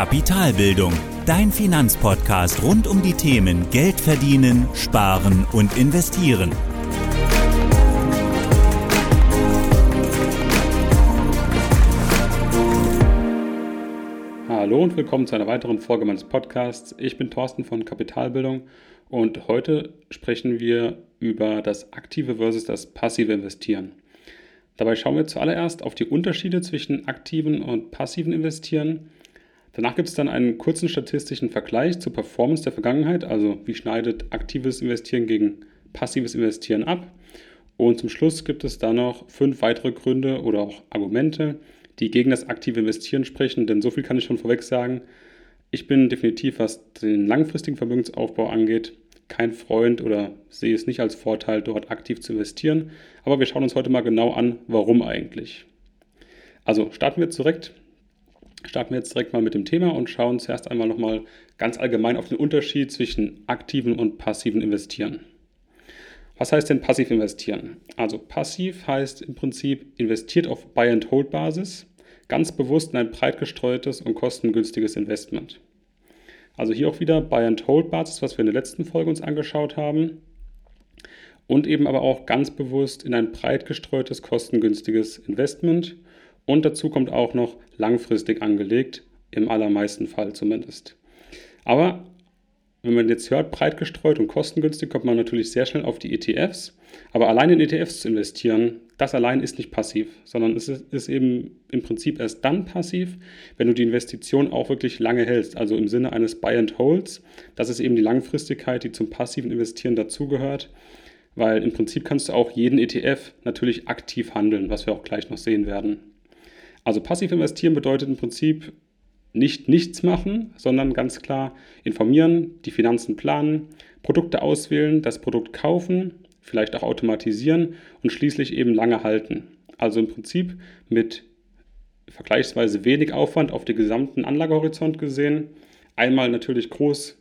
Kapitalbildung, dein Finanzpodcast rund um die Themen Geld verdienen, sparen und investieren. Hallo und willkommen zu einer weiteren Folge meines Podcasts. Ich bin Thorsten von Kapitalbildung und heute sprechen wir über das aktive versus das passive Investieren. Dabei schauen wir zuallererst auf die Unterschiede zwischen aktiven und passiven Investieren. Danach gibt es dann einen kurzen statistischen Vergleich zur Performance der Vergangenheit, also wie schneidet aktives Investieren gegen passives Investieren ab. Und zum Schluss gibt es dann noch fünf weitere Gründe oder auch Argumente, die gegen das aktive Investieren sprechen, denn so viel kann ich schon vorweg sagen. Ich bin definitiv, was den langfristigen Vermögensaufbau angeht, kein Freund oder sehe es nicht als Vorteil, dort aktiv zu investieren. Aber wir schauen uns heute mal genau an, warum eigentlich. Also starten wir direkt. Starten wir jetzt direkt mal mit dem Thema und schauen zuerst einmal nochmal ganz allgemein auf den Unterschied zwischen aktiven und passiven Investieren. Was heißt denn passiv investieren? Also passiv heißt im Prinzip investiert auf Buy-and-Hold-Basis, ganz bewusst in ein breit gestreutes und kostengünstiges Investment. Also hier auch wieder Buy-and-Hold-Basis, was wir in der letzten Folge uns angeschaut haben. Und eben aber auch ganz bewusst in ein breit gestreutes, kostengünstiges Investment. Und dazu kommt auch noch langfristig angelegt, im allermeisten Fall zumindest. Aber wenn man jetzt hört, breit gestreut und kostengünstig, kommt man natürlich sehr schnell auf die ETFs. Aber allein in ETFs zu investieren, das allein ist nicht passiv, sondern es ist eben im Prinzip erst dann passiv, wenn du die Investition auch wirklich lange hältst. Also im Sinne eines Buy and Holds. Das ist eben die Langfristigkeit, die zum passiven Investieren dazugehört. Weil im Prinzip kannst du auch jeden ETF natürlich aktiv handeln, was wir auch gleich noch sehen werden. Also passiv investieren bedeutet im Prinzip nicht nichts machen, sondern ganz klar informieren, die Finanzen planen, Produkte auswählen, das Produkt kaufen, vielleicht auch automatisieren und schließlich eben lange halten. Also im Prinzip mit vergleichsweise wenig Aufwand auf den gesamten Anlagehorizont gesehen. Einmal natürlich groß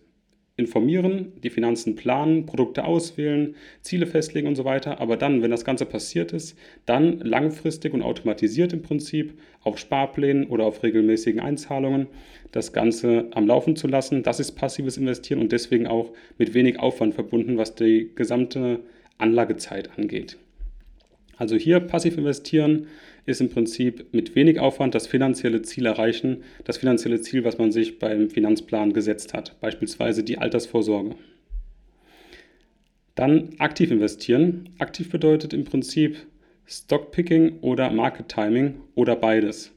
informieren, die Finanzen planen, Produkte auswählen, Ziele festlegen und so weiter. Aber dann, wenn das Ganze passiert ist, dann langfristig und automatisiert im Prinzip auf Sparplänen oder auf regelmäßigen Einzahlungen das Ganze am Laufen zu lassen. Das ist passives Investieren und deswegen auch mit wenig Aufwand verbunden, was die gesamte Anlagezeit angeht. Also hier passiv investieren ist im Prinzip mit wenig Aufwand das finanzielle Ziel erreichen, das finanzielle Ziel, was man sich beim Finanzplan gesetzt hat, beispielsweise die Altersvorsorge. Dann aktiv investieren. Aktiv bedeutet im Prinzip Stockpicking oder Market Timing oder beides.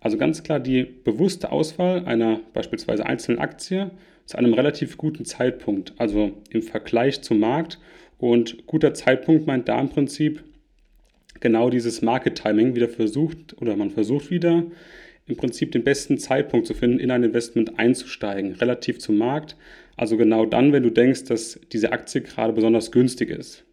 Also ganz klar die bewusste Auswahl einer beispielsweise einzelnen Aktie zu einem relativ guten Zeitpunkt, also im Vergleich zum Markt. Und guter Zeitpunkt meint da im Prinzip genau dieses Market Timing wieder versucht oder man versucht wieder im Prinzip den besten Zeitpunkt zu finden, in ein Investment einzusteigen, relativ zum Markt. Also genau dann, wenn du denkst, dass diese Aktie gerade besonders günstig ist.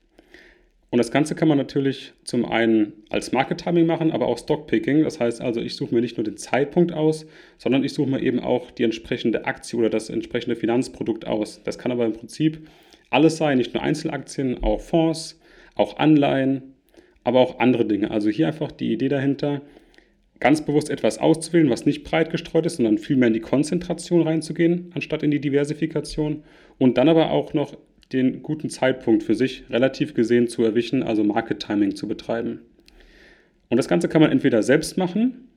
Und das Ganze kann man natürlich zum einen als Market Timing machen, aber auch Stockpicking. Das heißt also, ich suche mir nicht nur den Zeitpunkt aus, sondern ich suche mir eben auch die entsprechende Aktie oder das entsprechende Finanzprodukt aus. Das kann aber im Prinzip alles sein, nicht nur Einzelaktien, auch Fonds, auch Anleihen, aber auch andere Dinge. Also hier einfach die Idee dahinter, ganz bewusst etwas auszuwählen, was nicht breit gestreut ist, sondern vielmehr in die Konzentration reinzugehen, anstatt in die Diversifikation. Und dann aber auch noch den guten Zeitpunkt für sich relativ gesehen zu erwischen, also Market Timing zu betreiben. Und das Ganze kann man entweder selbst machen,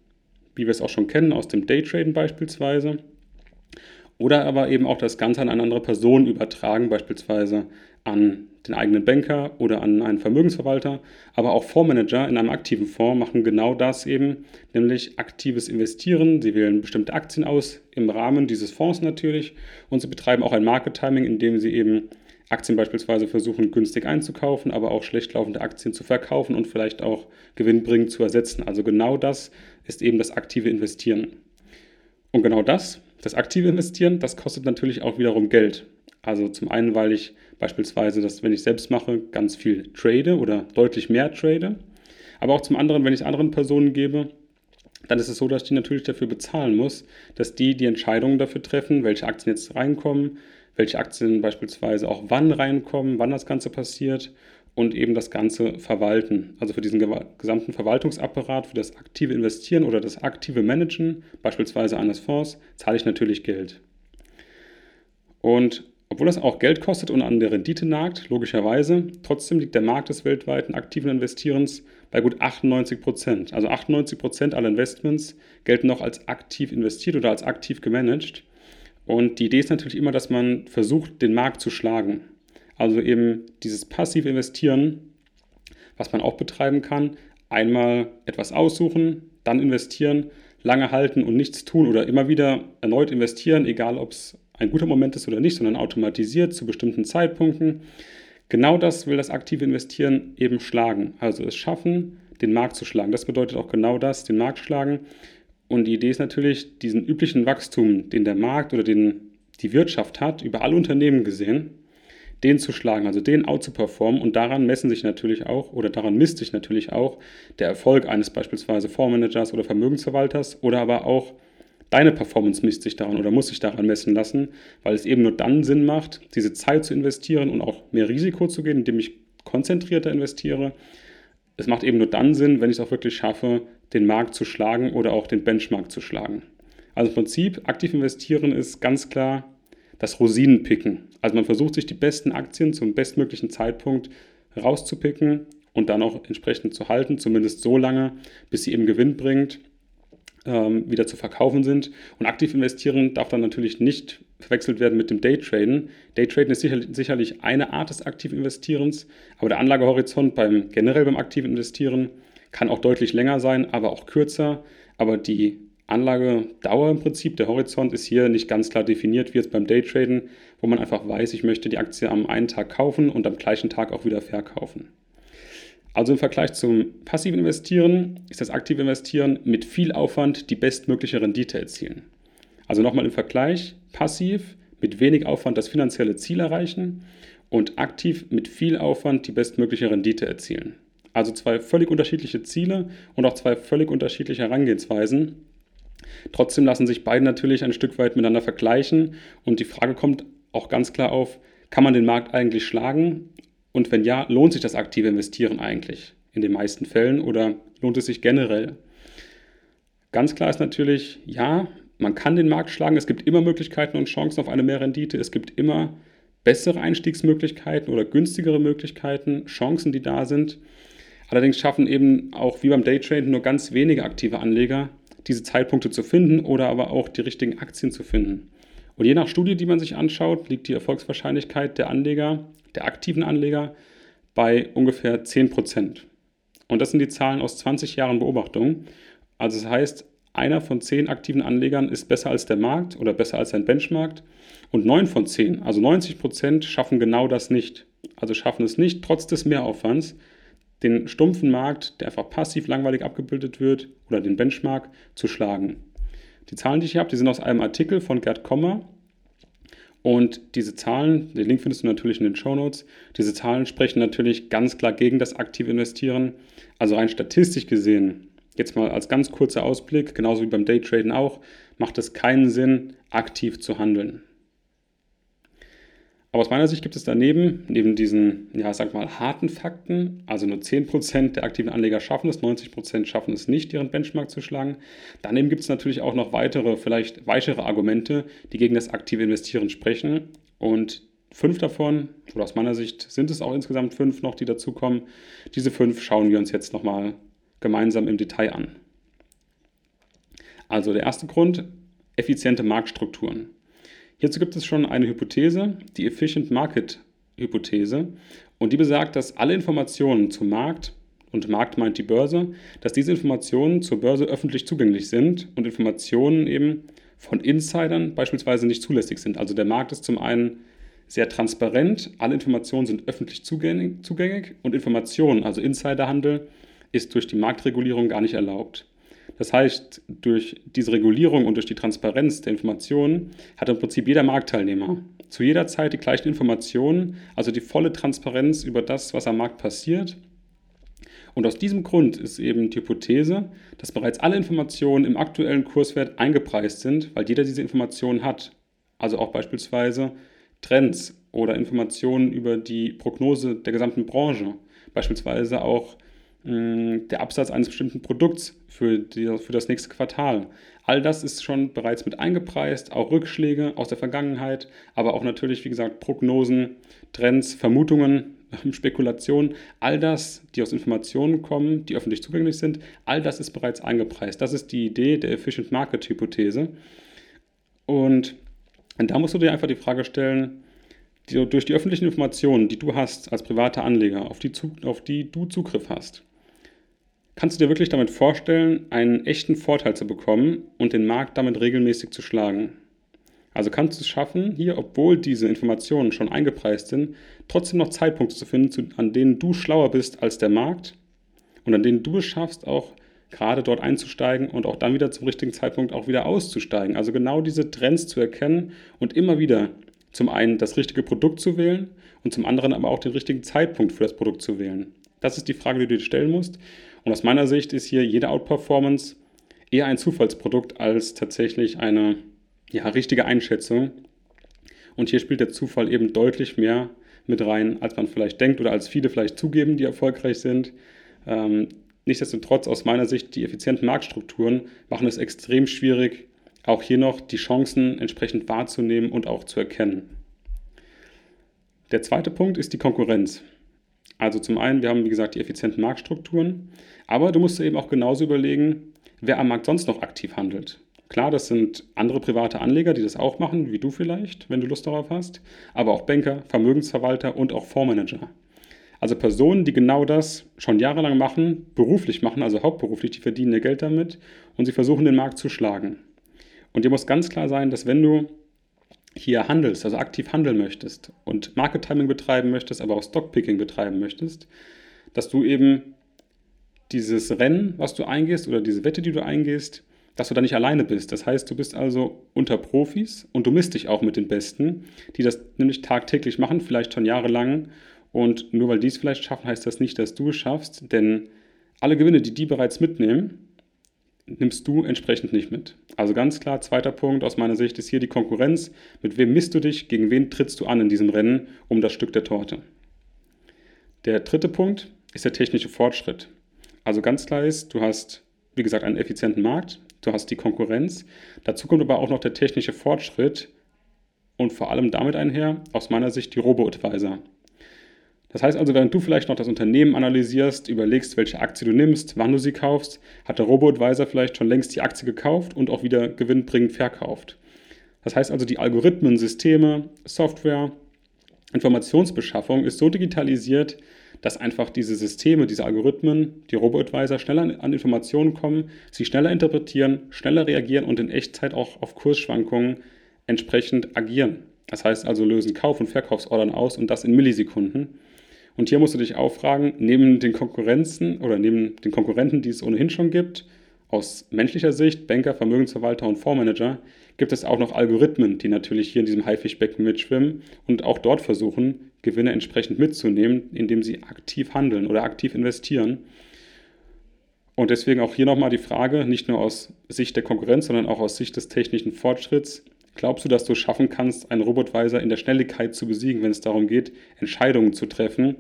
wie wir es auch schon kennen aus dem Daytraden beispielsweise, oder aber eben auch das Ganze an eine andere Person übertragen, beispielsweise an den eigenen Banker oder an einen Vermögensverwalter. Aber auch Fondsmanager in einem aktiven Fonds machen genau das eben, nämlich aktives Investieren. Sie wählen bestimmte Aktien aus, im Rahmen dieses Fonds natürlich. Und sie betreiben auch ein Market Timing, indem sie eben Aktien beispielsweise versuchen günstig einzukaufen, aber auch schlecht laufende Aktien zu verkaufen und vielleicht auch gewinnbringend zu ersetzen. Also genau das ist eben das aktive Investieren. Und genau das, das aktive Investieren, das kostet natürlich auch wiederum Geld. Also zum einen, weil ich beispielsweise das, wenn ich selbst mache, ganz viel trade oder deutlich mehr trade. Aber auch zum anderen, wenn ich es anderen Personen gebe, dann ist es so, dass ich die natürlich dafür bezahlen muss, dass die die Entscheidungen dafür treffen, welche Aktien jetzt reinkommen, welche Aktien beispielsweise auch wann reinkommen, wann das Ganze passiert und eben das Ganze verwalten. Also für diesen gesamten Verwaltungsapparat, für das aktive Investieren oder das aktive Managen, beispielsweise eines Fonds, zahle ich natürlich Geld. Und obwohl das auch Geld kostet und an der Rendite nagt, logischerweise, trotzdem liegt der Markt des weltweiten aktiven Investierens bei gut 98 Prozent. Also 98 Prozent aller Investments gelten noch als aktiv investiert oder als aktiv gemanagt. Und die Idee ist natürlich immer, dass man versucht, den Markt zu schlagen. Also eben dieses passive Investieren, was man auch betreiben kann, einmal etwas aussuchen, dann investieren, lange halten und nichts tun oder immer wieder erneut investieren, egal ob es ein guter Moment ist oder nicht, sondern automatisiert zu bestimmten Zeitpunkten. Genau das will das aktive Investieren eben schlagen. Also es schaffen, den Markt zu schlagen. Das bedeutet auch genau das, den Markt schlagen. Und die Idee ist natürlich, diesen üblichen Wachstum, den der Markt oder den die Wirtschaft hat, über alle Unternehmen gesehen, den zu schlagen, also den out zu performen. Und daran messen sich natürlich auch, oder daran misst sich natürlich auch der Erfolg eines beispielsweise Fondsmanagers oder Vermögensverwalters oder aber auch deine Performance misst sich daran oder muss sich daran messen lassen, weil es eben nur dann Sinn macht, diese Zeit zu investieren und auch mehr Risiko zu gehen, indem ich konzentrierter investiere. Es macht eben nur dann Sinn, wenn ich es auch wirklich schaffe, den Markt zu schlagen oder auch den Benchmark zu schlagen. Also im Prinzip, aktiv investieren ist ganz klar das Rosinenpicken. Also man versucht sich die besten Aktien zum bestmöglichen Zeitpunkt rauszupicken und dann auch entsprechend zu halten, zumindest so lange, bis sie eben Gewinn bringt, ähm, wieder zu verkaufen sind. Und aktiv investieren darf dann natürlich nicht verwechselt werden mit dem Daytraden. Daytraden ist sicherlich, sicherlich eine Art des aktiven Investierens, aber der Anlagehorizont beim generell beim aktiven Investieren kann auch deutlich länger sein, aber auch kürzer. Aber die Anlagedauer im Prinzip, der Horizont ist hier nicht ganz klar definiert, wie jetzt beim Daytraden, wo man einfach weiß, ich möchte die Aktie am einen Tag kaufen und am gleichen Tag auch wieder verkaufen. Also im Vergleich zum passiven Investieren ist das aktive Investieren mit viel Aufwand die bestmögliche Rendite erzielen. Also nochmal im Vergleich, passiv mit wenig Aufwand das finanzielle Ziel erreichen und aktiv mit viel Aufwand die bestmögliche Rendite erzielen. Also zwei völlig unterschiedliche Ziele und auch zwei völlig unterschiedliche Herangehensweisen, Trotzdem lassen sich beide natürlich ein Stück weit miteinander vergleichen und die Frage kommt auch ganz klar auf, kann man den Markt eigentlich schlagen? Und wenn ja, lohnt sich das aktive Investieren eigentlich in den meisten Fällen oder lohnt es sich generell? Ganz klar ist natürlich, ja, man kann den Markt schlagen. Es gibt immer Möglichkeiten und Chancen auf eine Mehrrendite. Es gibt immer bessere Einstiegsmöglichkeiten oder günstigere Möglichkeiten, Chancen, die da sind. Allerdings schaffen eben auch wie beim Daytraden nur ganz wenige aktive Anleger diese Zeitpunkte zu finden oder aber auch die richtigen Aktien zu finden. Und je nach Studie, die man sich anschaut, liegt die Erfolgswahrscheinlichkeit der Anleger, der aktiven Anleger, bei ungefähr 10 Prozent. Und das sind die Zahlen aus 20 Jahren Beobachtung. Also das heißt, einer von 10 aktiven Anlegern ist besser als der Markt oder besser als ein Benchmark. Und 9 von 10, also 90 Prozent, schaffen genau das nicht. Also schaffen es nicht, trotz des Mehraufwands, den stumpfen Markt, der einfach passiv langweilig abgebildet wird, oder den Benchmark zu schlagen. Die Zahlen, die ich hier habe, die sind aus einem Artikel von Gerd Kommer. Und diese Zahlen, den Link findest du natürlich in den Show Notes, diese Zahlen sprechen natürlich ganz klar gegen das aktive Investieren. Also rein statistisch gesehen, jetzt mal als ganz kurzer Ausblick, genauso wie beim Daytraden auch, macht es keinen Sinn, aktiv zu handeln. Aber aus meiner Sicht gibt es daneben, neben diesen, ja, sag mal, harten Fakten, also nur 10% der aktiven Anleger schaffen es, 90% schaffen es nicht, ihren Benchmark zu schlagen. Daneben gibt es natürlich auch noch weitere, vielleicht weichere Argumente, die gegen das aktive Investieren sprechen. Und fünf davon, oder aus meiner Sicht sind es auch insgesamt fünf noch, die dazukommen. Diese fünf schauen wir uns jetzt nochmal gemeinsam im Detail an. Also der erste Grund, effiziente Marktstrukturen. Hierzu gibt es schon eine Hypothese, die Efficient Market Hypothese, und die besagt, dass alle Informationen zum Markt, und Markt meint die Börse, dass diese Informationen zur Börse öffentlich zugänglich sind und Informationen eben von Insidern beispielsweise nicht zulässig sind. Also der Markt ist zum einen sehr transparent, alle Informationen sind öffentlich zugänglich, zugänglich und Informationen, also Insiderhandel, ist durch die Marktregulierung gar nicht erlaubt. Das heißt, durch diese Regulierung und durch die Transparenz der Informationen hat im Prinzip jeder Marktteilnehmer zu jeder Zeit die gleichen Informationen, also die volle Transparenz über das, was am Markt passiert. Und aus diesem Grund ist eben die Hypothese, dass bereits alle Informationen im aktuellen Kurswert eingepreist sind, weil jeder diese Informationen hat. Also auch beispielsweise Trends oder Informationen über die Prognose der gesamten Branche beispielsweise auch der Absatz eines bestimmten Produkts für, die, für das nächste Quartal. All das ist schon bereits mit eingepreist, auch Rückschläge aus der Vergangenheit, aber auch natürlich, wie gesagt, Prognosen, Trends, Vermutungen, Spekulationen, all das, die aus Informationen kommen, die öffentlich zugänglich sind, all das ist bereits eingepreist. Das ist die Idee der Efficient Market Hypothese. Und da musst du dir einfach die Frage stellen, die, durch die öffentlichen Informationen, die du hast als privater Anleger, auf die, auf die du Zugriff hast, kannst du dir wirklich damit vorstellen, einen echten Vorteil zu bekommen und den Markt damit regelmäßig zu schlagen. Also kannst du es schaffen, hier, obwohl diese Informationen schon eingepreist sind, trotzdem noch Zeitpunkte zu finden, an denen du schlauer bist als der Markt und an denen du es schaffst, auch gerade dort einzusteigen und auch dann wieder zum richtigen Zeitpunkt auch wieder auszusteigen. Also genau diese Trends zu erkennen und immer wieder zum einen das richtige Produkt zu wählen und zum anderen aber auch den richtigen Zeitpunkt für das Produkt zu wählen. Das ist die Frage, die du dir stellen musst. Und aus meiner Sicht ist hier jede Outperformance eher ein Zufallsprodukt als tatsächlich eine ja, richtige Einschätzung. Und hier spielt der Zufall eben deutlich mehr mit rein, als man vielleicht denkt oder als viele vielleicht zugeben, die erfolgreich sind. Ähm, nichtsdestotrotz, aus meiner Sicht, die effizienten Marktstrukturen machen es extrem schwierig, auch hier noch die Chancen entsprechend wahrzunehmen und auch zu erkennen. Der zweite Punkt ist die Konkurrenz. Also zum einen, wir haben wie gesagt die effizienten Marktstrukturen, aber du musst eben auch genauso überlegen, wer am Markt sonst noch aktiv handelt. Klar, das sind andere private Anleger, die das auch machen, wie du vielleicht, wenn du Lust darauf hast, aber auch Banker, Vermögensverwalter und auch Fondsmanager. Also Personen, die genau das schon jahrelang machen, beruflich machen, also hauptberuflich, die verdienen ihr Geld damit und sie versuchen den Markt zu schlagen. Und dir muss ganz klar sein, dass wenn du hier handelst, also aktiv handeln möchtest und Market Timing betreiben möchtest, aber auch Stockpicking betreiben möchtest, dass du eben dieses Rennen, was du eingehst oder diese Wette, die du eingehst, dass du da nicht alleine bist. Das heißt, du bist also unter Profis und du misst dich auch mit den Besten, die das nämlich tagtäglich machen, vielleicht schon jahrelang. Und nur weil die es vielleicht schaffen, heißt das nicht, dass du es schaffst, denn alle Gewinne, die die bereits mitnehmen, nimmst du entsprechend nicht mit. Also ganz klar, zweiter Punkt aus meiner Sicht ist hier die Konkurrenz. Mit wem misst du dich, gegen wen trittst du an in diesem Rennen um das Stück der Torte? Der dritte Punkt ist der technische Fortschritt. Also ganz klar ist, du hast, wie gesagt, einen effizienten Markt, du hast die Konkurrenz. Dazu kommt aber auch noch der technische Fortschritt und vor allem damit einher, aus meiner Sicht, die Robo-Advisor. Das heißt also, während du vielleicht noch das Unternehmen analysierst, überlegst, welche Aktie du nimmst, wann du sie kaufst, hat der Robo-Advisor vielleicht schon längst die Aktie gekauft und auch wieder gewinnbringend verkauft. Das heißt also, die Algorithmen, Systeme, Software, Informationsbeschaffung ist so digitalisiert, dass einfach diese Systeme, diese Algorithmen, die Robo-Advisor schneller an Informationen kommen, sie schneller interpretieren, schneller reagieren und in Echtzeit auch auf Kursschwankungen entsprechend agieren. Das heißt also, lösen Kauf- und Verkaufsordern aus und das in Millisekunden. Und hier musst du dich auch fragen, neben den Konkurrenzen oder neben den Konkurrenten, die es ohnehin schon gibt, aus menschlicher Sicht, Banker, Vermögensverwalter und Fondsmanager, gibt es auch noch Algorithmen, die natürlich hier in diesem Haifischbecken mitschwimmen und auch dort versuchen, Gewinne entsprechend mitzunehmen, indem sie aktiv handeln oder aktiv investieren. Und deswegen auch hier nochmal die Frage, nicht nur aus Sicht der Konkurrenz, sondern auch aus Sicht des technischen Fortschritts. Glaubst du, dass du schaffen kannst, einen Robotweiser in der Schnelligkeit zu besiegen, wenn es darum geht, Entscheidungen zu treffen?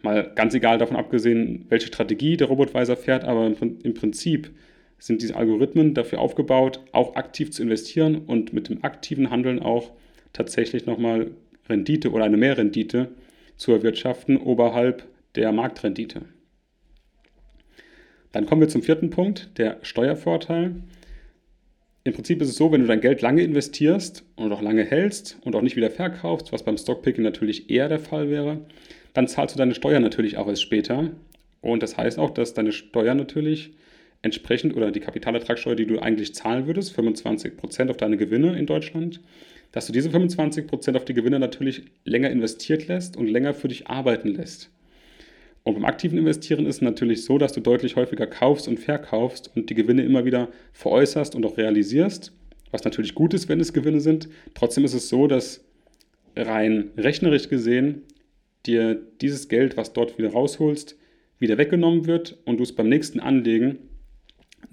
Mal ganz egal davon abgesehen, welche Strategie der Robotweiser fährt, aber im Prinzip sind diese Algorithmen dafür aufgebaut, auch aktiv zu investieren und mit dem aktiven Handeln auch tatsächlich nochmal Rendite oder eine Mehrrendite zu erwirtschaften oberhalb der Marktrendite. Dann kommen wir zum vierten Punkt, der Steuervorteil. Im Prinzip ist es so, wenn du dein Geld lange investierst und auch lange hältst und auch nicht wieder verkaufst, was beim Stockpicking natürlich eher der Fall wäre, dann zahlst du deine Steuer natürlich auch erst später. Und das heißt auch, dass deine Steuer natürlich entsprechend oder die Kapitalertragssteuer, die du eigentlich zahlen würdest, 25% auf deine Gewinne in Deutschland, dass du diese 25% auf die Gewinne natürlich länger investiert lässt und länger für dich arbeiten lässt. Und beim aktiven Investieren ist es natürlich so, dass du deutlich häufiger kaufst und verkaufst und die Gewinne immer wieder veräußerst und auch realisierst, was natürlich gut ist, wenn es Gewinne sind. Trotzdem ist es so, dass rein rechnerisch gesehen dir dieses Geld, was dort wieder rausholst, wieder weggenommen wird und du es beim nächsten Anlegen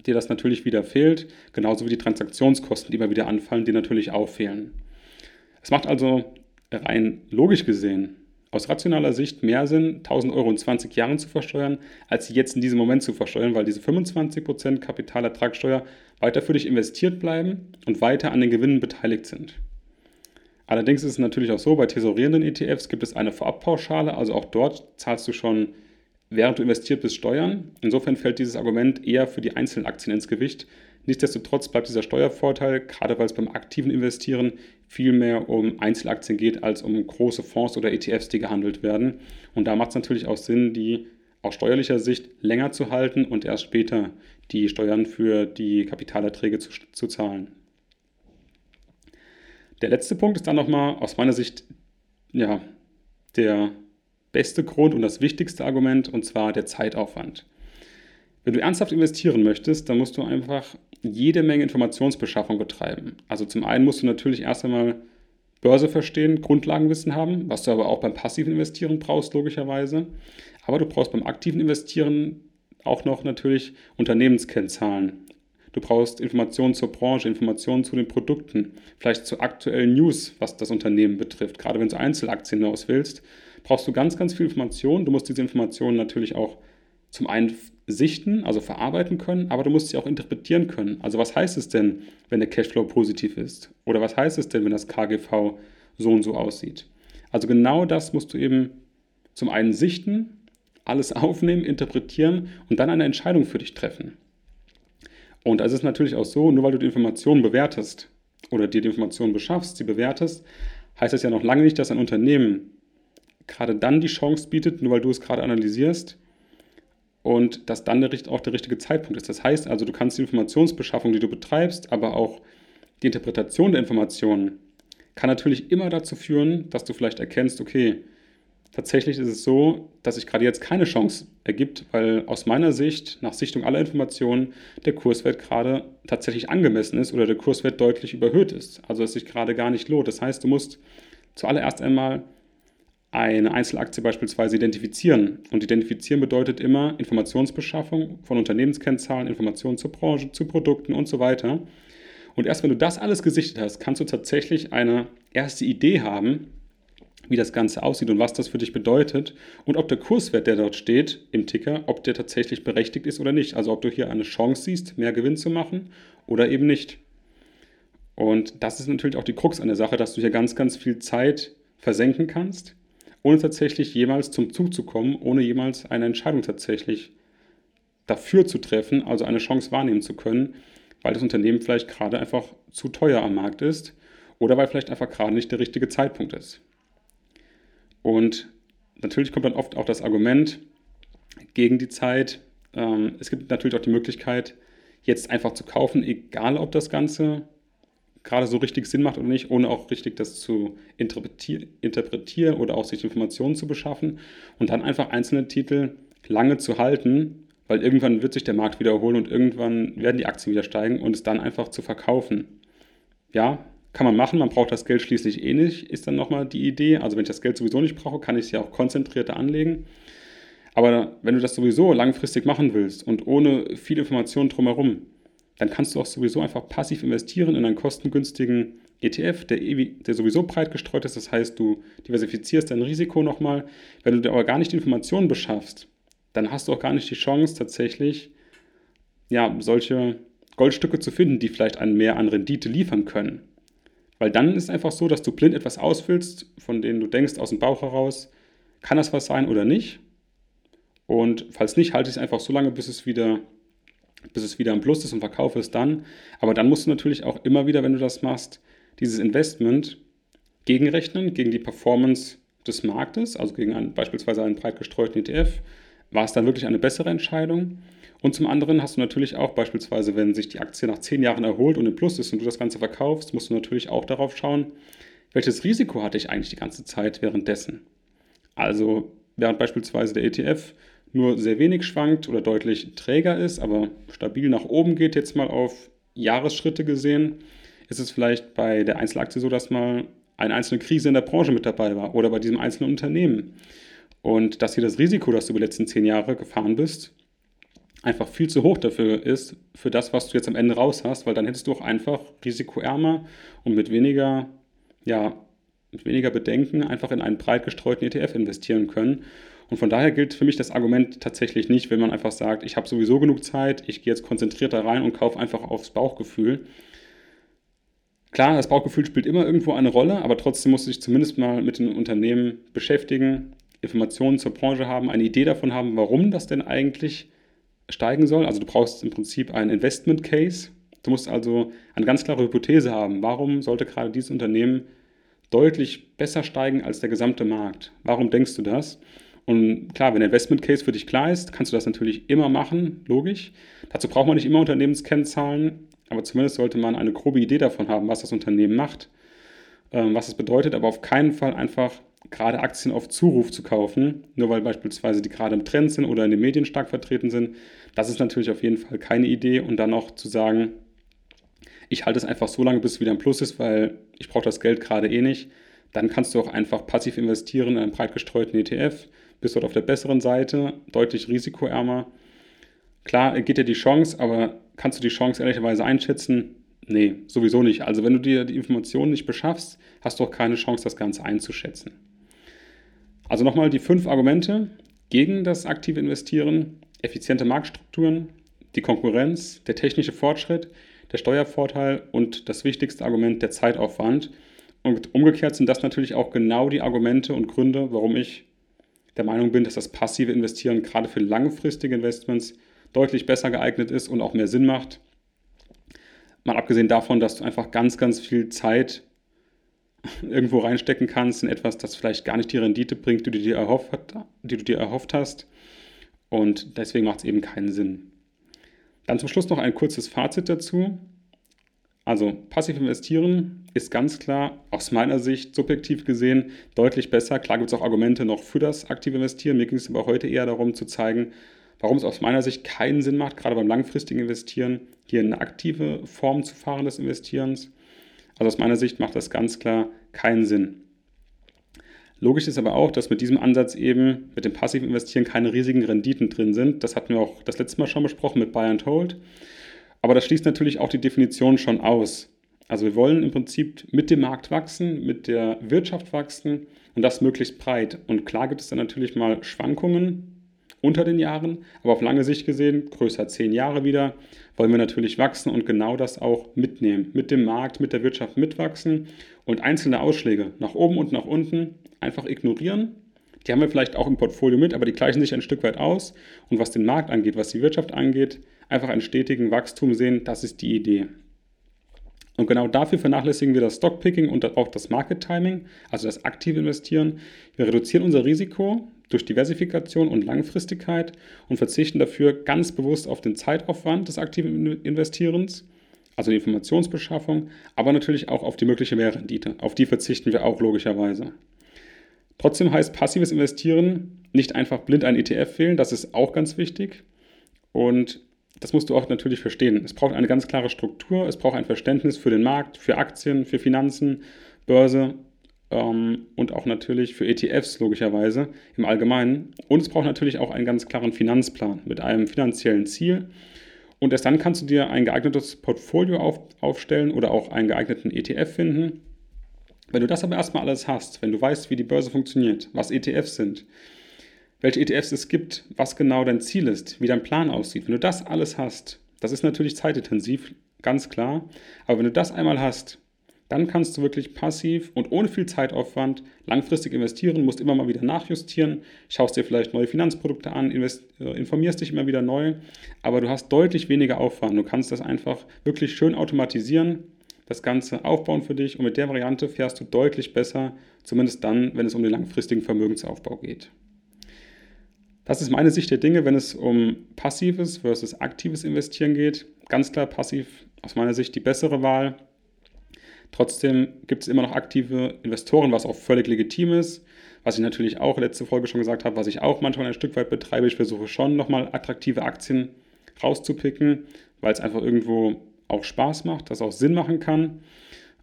dir das natürlich wieder fehlt, genauso wie die Transaktionskosten, die immer wieder anfallen, die natürlich auch fehlen. Es macht also rein logisch gesehen aus rationaler Sicht mehr Sinn, 1000 Euro in 20 Jahren zu versteuern, als sie jetzt in diesem Moment zu versteuern, weil diese 25% Kapitalertragssteuer weiter für dich investiert bleiben und weiter an den Gewinnen beteiligt sind. Allerdings ist es natürlich auch so, bei tesorierenden ETFs gibt es eine Vorabpauschale, also auch dort zahlst du schon, während du investiert bist, Steuern. Insofern fällt dieses Argument eher für die einzelnen Aktien ins Gewicht. Nichtsdestotrotz bleibt dieser Steuervorteil, gerade weil es beim aktiven Investieren viel mehr um Einzelaktien geht als um große Fonds oder ETFs, die gehandelt werden. Und da macht es natürlich auch Sinn, die aus steuerlicher Sicht länger zu halten und erst später die Steuern für die Kapitalerträge zu, zu zahlen. Der letzte Punkt ist dann nochmal aus meiner Sicht ja, der beste Grund und das wichtigste Argument, und zwar der Zeitaufwand. Wenn du ernsthaft investieren möchtest, dann musst du einfach jede Menge Informationsbeschaffung betreiben. Also zum einen musst du natürlich erst einmal Börse verstehen, Grundlagenwissen haben, was du aber auch beim passiven Investieren brauchst, logischerweise. Aber du brauchst beim aktiven Investieren auch noch natürlich Unternehmenskennzahlen, Du brauchst Informationen zur Branche, Informationen zu den Produkten, vielleicht zu aktuellen News, was das Unternehmen betrifft. Gerade wenn du Einzelaktien auswählst, brauchst du ganz, ganz viel Informationen. Du musst diese Informationen natürlich auch zum einen sichten, also verarbeiten können, aber du musst sie auch interpretieren können. Also was heißt es denn, wenn der Cashflow positiv ist? Oder was heißt es denn, wenn das KGV so und so aussieht? Also genau das musst du eben zum einen sichten, alles aufnehmen, interpretieren und dann eine Entscheidung für dich treffen. Und es ist natürlich auch so, nur weil du die Informationen bewertest oder dir die Informationen beschaffst, sie bewertest, heißt das ja noch lange nicht, dass ein Unternehmen gerade dann die Chance bietet, nur weil du es gerade analysierst und dass dann der, auch der richtige Zeitpunkt ist. Das heißt also, du kannst die Informationsbeschaffung, die du betreibst, aber auch die Interpretation der Informationen kann natürlich immer dazu führen, dass du vielleicht erkennst, okay, Tatsächlich ist es so, dass sich gerade jetzt keine Chance ergibt, weil aus meiner Sicht, nach Sichtung aller Informationen, der Kurswert gerade tatsächlich angemessen ist oder der Kurswert deutlich überhöht ist. Also es sich gerade gar nicht lohnt. Das heißt, du musst zuallererst einmal eine Einzelaktie beispielsweise identifizieren. Und identifizieren bedeutet immer Informationsbeschaffung von Unternehmenskennzahlen, Informationen zur Branche, zu Produkten und so weiter. Und erst wenn du das alles gesichtet hast, kannst du tatsächlich eine erste Idee haben, wie das Ganze aussieht und was das für dich bedeutet und ob der Kurswert, der dort steht im Ticker, ob der tatsächlich berechtigt ist oder nicht. Also ob du hier eine Chance siehst, mehr Gewinn zu machen oder eben nicht. Und das ist natürlich auch die Krux an der Sache, dass du hier ganz, ganz viel Zeit versenken kannst, ohne tatsächlich jemals zum Zug zu kommen, ohne jemals eine Entscheidung tatsächlich dafür zu treffen, also eine Chance wahrnehmen zu können, weil das Unternehmen vielleicht gerade einfach zu teuer am Markt ist oder weil vielleicht einfach gerade nicht der richtige Zeitpunkt ist. Und natürlich kommt dann oft auch das Argument gegen die Zeit. Ähm, es gibt natürlich auch die Möglichkeit, jetzt einfach zu kaufen, egal ob das Ganze gerade so richtig Sinn macht oder nicht, ohne auch richtig das zu interpretieren, interpretieren oder auch sich Informationen zu beschaffen und dann einfach einzelne Titel lange zu halten, weil irgendwann wird sich der Markt wiederholen und irgendwann werden die Aktien wieder steigen und es dann einfach zu verkaufen. Ja, kann man machen, man braucht das Geld schließlich eh nicht, ist dann nochmal die Idee. Also wenn ich das Geld sowieso nicht brauche, kann ich es ja auch konzentrierter anlegen. Aber wenn du das sowieso langfristig machen willst und ohne viel Information drumherum, dann kannst du auch sowieso einfach passiv investieren in einen kostengünstigen ETF, der, der sowieso breit gestreut ist. Das heißt, du diversifizierst dein Risiko nochmal. Wenn du dir aber gar nicht die Informationen beschaffst, dann hast du auch gar nicht die Chance, tatsächlich ja, solche Goldstücke zu finden, die vielleicht einen mehr an Rendite liefern können. Weil dann ist es einfach so, dass du blind etwas ausfüllst, von dem du denkst aus dem Bauch heraus, kann das was sein oder nicht? Und falls nicht, halte ich es einfach so lange, bis es wieder, bis es wieder am Plus ist und verkaufe es dann. Aber dann musst du natürlich auch immer wieder, wenn du das machst, dieses Investment gegenrechnen, gegen die Performance des Marktes, also gegen einen, beispielsweise einen breit gestreuten ETF. War es dann wirklich eine bessere Entscheidung? Und zum anderen hast du natürlich auch beispielsweise, wenn sich die Aktie nach zehn Jahren erholt und im Plus ist und du das Ganze verkaufst, musst du natürlich auch darauf schauen, welches Risiko hatte ich eigentlich die ganze Zeit währenddessen. Also während beispielsweise der ETF nur sehr wenig schwankt oder deutlich träger ist, aber stabil nach oben geht, jetzt mal auf Jahresschritte gesehen, ist es vielleicht bei der Einzelaktie so, dass mal eine einzelne Krise in der Branche mit dabei war oder bei diesem einzelnen Unternehmen. Und dass hier das Risiko, das du über die letzten zehn Jahre gefahren bist, einfach viel zu hoch dafür ist, für das, was du jetzt am Ende raus hast, weil dann hättest du auch einfach risikoärmer und mit weniger, ja, mit weniger Bedenken einfach in einen breit gestreuten ETF investieren können. Und von daher gilt für mich das Argument tatsächlich nicht, wenn man einfach sagt, ich habe sowieso genug Zeit, ich gehe jetzt konzentriert da rein und kaufe einfach aufs Bauchgefühl. Klar, das Bauchgefühl spielt immer irgendwo eine Rolle, aber trotzdem muss sich zumindest mal mit den Unternehmen beschäftigen, Informationen zur Branche haben, eine Idee davon haben, warum das denn eigentlich steigen soll. Also du brauchst im Prinzip einen Investment Case. Du musst also eine ganz klare Hypothese haben. Warum sollte gerade dieses Unternehmen deutlich besser steigen als der gesamte Markt? Warum denkst du das? Und klar, wenn der Investment Case für dich klar ist, kannst du das natürlich immer machen, logisch. Dazu braucht man nicht immer Unternehmenskennzahlen, aber zumindest sollte man eine grobe Idee davon haben, was das Unternehmen macht, ähm, was es bedeutet, aber auf keinen Fall einfach gerade Aktien auf Zuruf zu kaufen, nur weil beispielsweise die gerade im Trend sind oder in den Medien stark vertreten sind. Das ist natürlich auf jeden Fall keine Idee und dann auch zu sagen, ich halte es einfach so lange, bis es wieder ein Plus ist, weil ich brauche das Geld gerade eh nicht. Dann kannst du auch einfach passiv investieren in einen breit gestreuten ETF bist dort auf der besseren Seite, deutlich risikoärmer. Klar geht dir die Chance, aber kannst du die Chance ehrlicherweise einschätzen? Nee, sowieso nicht. Also wenn du dir die Informationen nicht beschaffst, hast du auch keine Chance, das Ganze einzuschätzen. Also nochmal die fünf Argumente gegen das aktive Investieren. Effiziente Marktstrukturen, die Konkurrenz, der technische Fortschritt, der Steuervorteil und das wichtigste Argument, der Zeitaufwand. Und umgekehrt sind das natürlich auch genau die Argumente und Gründe, warum ich der Meinung bin, dass das passive Investieren gerade für langfristige Investments deutlich besser geeignet ist und auch mehr Sinn macht. Mal abgesehen davon, dass du einfach ganz, ganz viel Zeit irgendwo reinstecken kannst in etwas, das vielleicht gar nicht die Rendite bringt, die du dir erhofft, die du dir erhofft hast. Und deswegen macht es eben keinen Sinn. Dann zum Schluss noch ein kurzes Fazit dazu. Also passiv investieren ist ganz klar aus meiner Sicht subjektiv gesehen deutlich besser. Klar gibt es auch Argumente noch für das aktive Investieren. Mir ging es aber heute eher darum zu zeigen, warum es aus meiner Sicht keinen Sinn macht, gerade beim langfristigen Investieren, hier eine aktive Form zu fahren des Investierens. Also aus meiner Sicht macht das ganz klar keinen Sinn. Logisch ist aber auch, dass mit diesem Ansatz eben mit dem passiven Investieren keine riesigen Renditen drin sind. Das hatten wir auch das letzte Mal schon besprochen mit Buy and Hold. Aber das schließt natürlich auch die Definition schon aus. Also wir wollen im Prinzip mit dem Markt wachsen, mit der Wirtschaft wachsen und das möglichst breit. Und klar gibt es dann natürlich mal Schwankungen unter den Jahren, aber auf lange Sicht gesehen, größer zehn Jahre wieder, wollen wir natürlich wachsen und genau das auch mitnehmen. Mit dem Markt, mit der Wirtschaft mitwachsen und einzelne Ausschläge nach oben und nach unten einfach ignorieren. Die haben wir vielleicht auch im Portfolio mit, aber die gleichen sich ein Stück weit aus. Und was den Markt angeht, was die Wirtschaft angeht, einfach einen stetigen Wachstum sehen, das ist die Idee. Und genau dafür vernachlässigen wir das Stockpicking und auch das Market Timing, also das aktive Investieren. Wir reduzieren unser Risiko durch Diversifikation und Langfristigkeit und verzichten dafür ganz bewusst auf den Zeitaufwand des aktiven Investierens, also die Informationsbeschaffung, aber natürlich auch auf die mögliche Mehrrendite. Auf die verzichten wir auch logischerweise. Trotzdem heißt passives Investieren nicht einfach blind ein ETF wählen, das ist auch ganz wichtig. Und das musst du auch natürlich verstehen. Es braucht eine ganz klare Struktur, es braucht ein Verständnis für den Markt, für Aktien, für Finanzen, Börse ähm, und auch natürlich für ETFs logischerweise im Allgemeinen. Und es braucht natürlich auch einen ganz klaren Finanzplan mit einem finanziellen Ziel. Und erst dann kannst du dir ein geeignetes Portfolio auf, aufstellen oder auch einen geeigneten ETF finden. Wenn du das aber erstmal alles hast, wenn du weißt, wie die Börse funktioniert, was ETFs sind, welche ETFs es gibt, was genau dein Ziel ist, wie dein Plan aussieht. Wenn du das alles hast, das ist natürlich zeitintensiv, ganz klar, aber wenn du das einmal hast, dann kannst du wirklich passiv und ohne viel Zeitaufwand langfristig investieren, musst immer mal wieder nachjustieren, schaust dir vielleicht neue Finanzprodukte an, äh, informierst dich immer wieder neu, aber du hast deutlich weniger Aufwand. Du kannst das einfach wirklich schön automatisieren, das Ganze aufbauen für dich und mit der Variante fährst du deutlich besser, zumindest dann, wenn es um den langfristigen Vermögensaufbau geht. Das ist meine Sicht der Dinge, wenn es um passives versus aktives Investieren geht. Ganz klar passiv aus meiner Sicht die bessere Wahl. Trotzdem gibt es immer noch aktive Investoren, was auch völlig legitim ist. Was ich natürlich auch letzte Folge schon gesagt habe, was ich auch manchmal ein Stück weit betreibe. Ich versuche schon nochmal attraktive Aktien rauszupicken, weil es einfach irgendwo auch Spaß macht, das auch Sinn machen kann.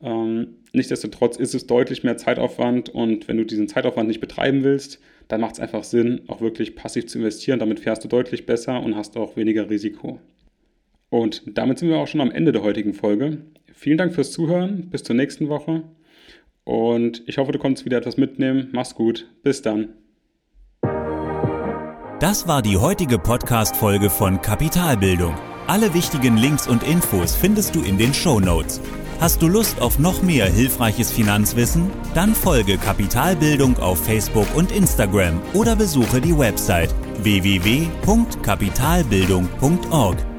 Ähm, nichtsdestotrotz ist es deutlich mehr Zeitaufwand und wenn du diesen Zeitaufwand nicht betreiben willst, dann macht es einfach Sinn, auch wirklich passiv zu investieren. Damit fährst du deutlich besser und hast auch weniger Risiko. Und damit sind wir auch schon am Ende der heutigen Folge. Vielen Dank fürs Zuhören. Bis zur nächsten Woche. Und ich hoffe, du konntest wieder etwas mitnehmen. Mach's gut. Bis dann. Das war die heutige Podcast-Folge von Kapitalbildung. Alle wichtigen Links und Infos findest du in den Show Notes. Hast du Lust auf noch mehr hilfreiches Finanzwissen? Dann folge Kapitalbildung auf Facebook und Instagram oder besuche die Website www.kapitalbildung.org.